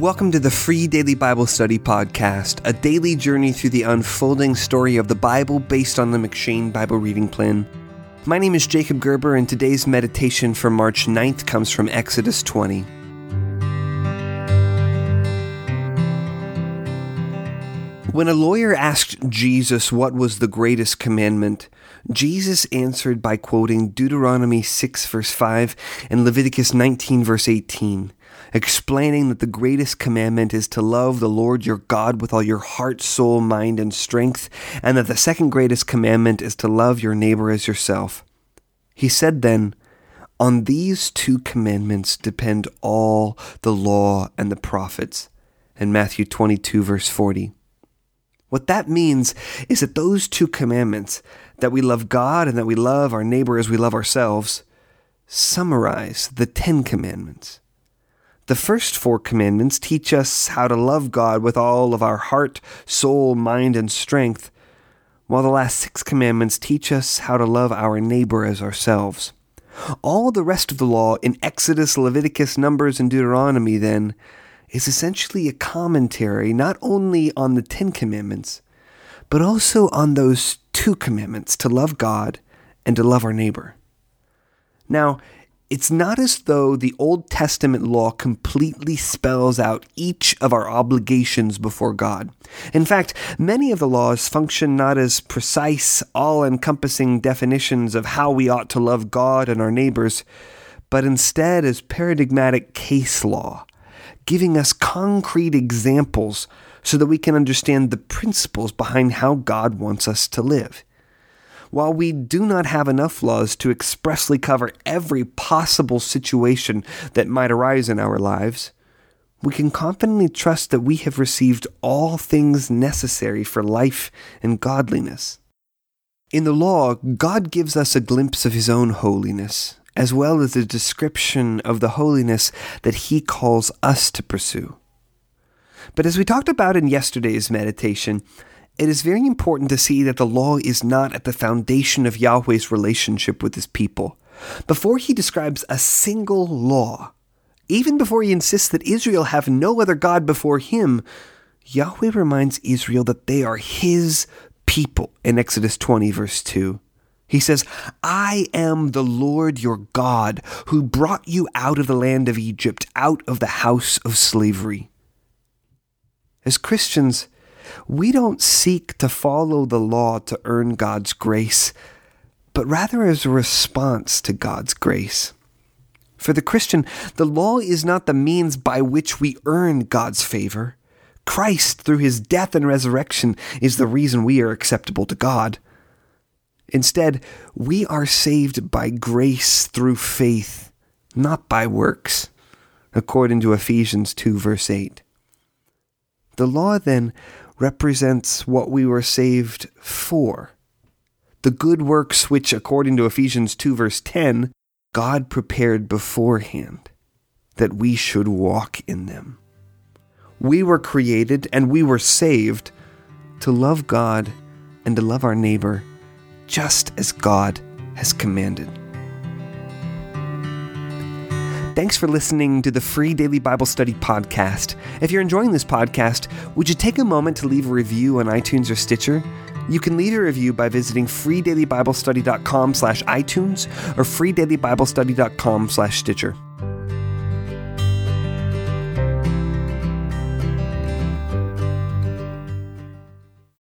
Welcome to the Free Daily Bible Study Podcast, a daily journey through the unfolding story of the Bible based on the M'Cheyne Bible reading plan. My name is Jacob Gerber, and today's meditation for March 9th comes from Exodus 20. When a lawyer asked Jesus what was the greatest commandment, Jesus answered by quoting Deuteronomy 6, verse 5, and Leviticus 19, verse 18 explaining that the greatest commandment is to love the Lord your God with all your heart, soul, mind, and strength, and that the second greatest commandment is to love your neighbor as yourself. He said then, On these two commandments depend all the law and the prophets. In Matthew 22, verse 40. What that means is that those two commandments, that we love God and that we love our neighbor as we love ourselves, summarize the Ten Commandments. The first four commandments teach us how to love God with all of our heart, soul, mind, and strength, while the last six commandments teach us how to love our neighbor as ourselves. All the rest of the law in Exodus, Leviticus, Numbers, and Deuteronomy, then, is essentially a commentary not only on the Ten Commandments, but also on those two commandments to love God and to love our neighbor. Now, it's not as though the Old Testament law completely spells out each of our obligations before God. In fact, many of the laws function not as precise, all encompassing definitions of how we ought to love God and our neighbors, but instead as paradigmatic case law, giving us concrete examples so that we can understand the principles behind how God wants us to live. While we do not have enough laws to expressly cover every possible situation that might arise in our lives, we can confidently trust that we have received all things necessary for life and godliness. In the law, God gives us a glimpse of His own holiness, as well as a description of the holiness that He calls us to pursue. But as we talked about in yesterday's meditation, it is very important to see that the law is not at the foundation of Yahweh's relationship with his people. Before he describes a single law, even before he insists that Israel have no other God before him, Yahweh reminds Israel that they are his people in Exodus 20, verse 2. He says, I am the Lord your God who brought you out of the land of Egypt, out of the house of slavery. As Christians, we don't seek to follow the law to earn God's grace, but rather as a response to God's grace. For the Christian, the law is not the means by which we earn God's favor. Christ, through his death and resurrection, is the reason we are acceptable to God. Instead, we are saved by grace through faith, not by works, according to Ephesians 2, verse 8. The law, then, represents what we were saved for. The good works which, according to Ephesians 2, verse 10, God prepared beforehand that we should walk in them. We were created and we were saved to love God and to love our neighbor just as God has commanded. Thanks for listening to the free daily Bible study podcast. If you're enjoying this podcast, would you take a moment to leave a review on iTunes or Stitcher? You can leave a review by visiting freedailybiblestudy.com slash iTunes or freedailybiblestudy.com slash Stitcher.